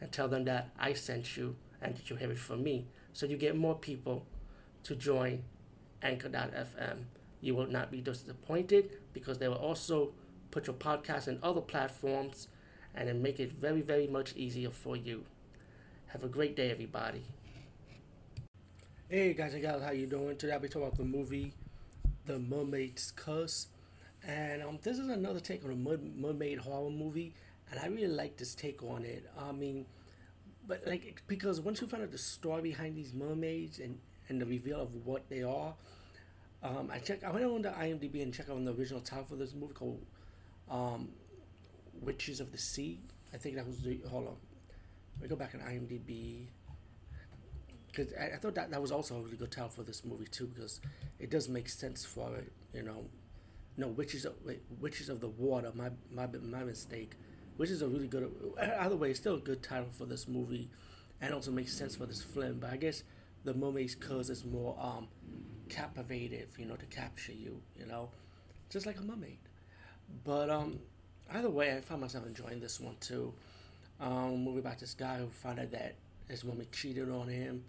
and tell them that I sent you and that you have it from me. So you get more people to join Anchor.fm. You will not be disappointed because they will also put your podcast in other platforms and then make it very, very much easier for you. Have a great day, everybody. Hey guys and gals, how you doing? Today I'll be talking about the movie The Mermaid's Curse. And um, this is another take on a mermaid horror movie, and I really like this take on it. I mean, but like because once you find out the story behind these mermaids and and the reveal of what they are, um, I check. I went on the IMDb and checked out the original title for this movie called um, "Witches of the Sea." I think that was the hold on. Let me go back on IMDb because I, I, thought that that was also a really good title for this movie too because it does make sense for it. You know, no witches of wait, witches of the water. My my my mistake. Which is a really good. Either way, it's still a good title for this movie, and also makes sense for this film. But I guess the Mermaid's Curse is more um, captivative, you know, to capture you, you know, just like a mermaid. But um, either way, I found myself enjoying this one too. Um, movie about this guy who found out that his woman cheated on him,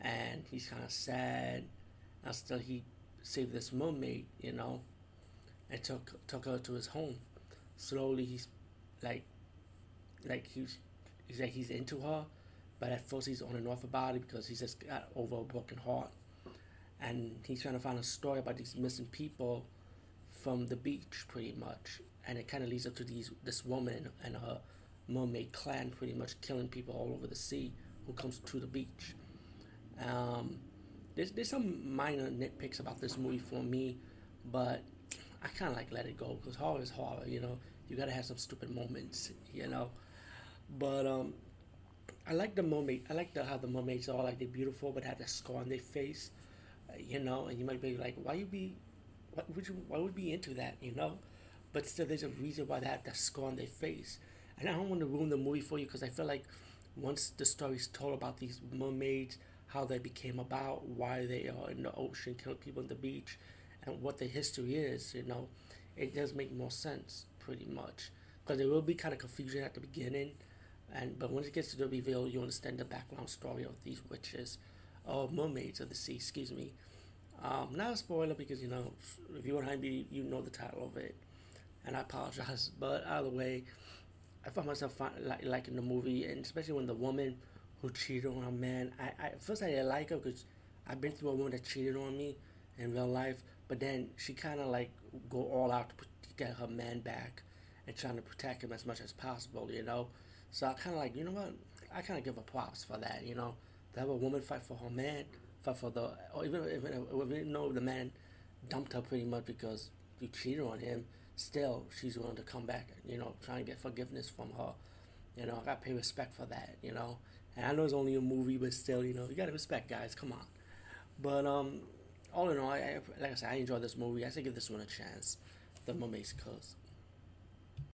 and he's kind of sad. And still, he saved this mermaid, you know, and took took her to his home. Slowly, he's like, like he's he's like he's into her, but at first he's on and off about it because he's just got over a broken heart, and he's trying to find a story about these missing people from the beach, pretty much, and it kind of leads up to these this woman and her mermaid clan pretty much killing people all over the sea who comes to the beach. Um, there's there's some minor nitpicks about this movie for me, but I kind of like let it go because horror is horror, you know. You gotta have some stupid moments, you know. But um, I like the mermaid. I like the how the mermaids are like they're beautiful, but have the scar on their face, uh, you know. And you might be like, why you be, why would you, why would be into that, you know? But still, there's a reason why they have that scar on their face. And I don't want to ruin the movie for you because I feel like once the story's told about these mermaids, how they became about, why they are in the ocean killing people on the beach, and what the history is, you know, it does make more sense pretty much because there will be kind of confusion at the beginning, and but once it gets to the reveal, you understand the background story of these witches, or mermaids of the sea. Excuse me. Um, not a spoiler because you know if you're behind me, you know the title of it, and I apologize. But either way, I found myself like liking the movie, and especially when the woman who cheated on a man. I, I first I didn't like her because I've been through a woman that cheated on me in real life, but then she kind of like go all out to get her man back and trying to protect him as much as possible, you know. So I kind of like, you know what? I kind of give her props for that, you know. To have a woman fight for her man, fight for the, or even, even, even though the man dumped her pretty much because you cheated on him, still she's willing to come back, you know, try and get forgiveness from her. You know, I gotta pay respect for that, you know. And I know it's only a movie, but still, you know, you gotta respect guys. Come on. But um, all in all, I, like I said, I enjoyed this movie. I should give this one a chance. The Mermaid's Curse.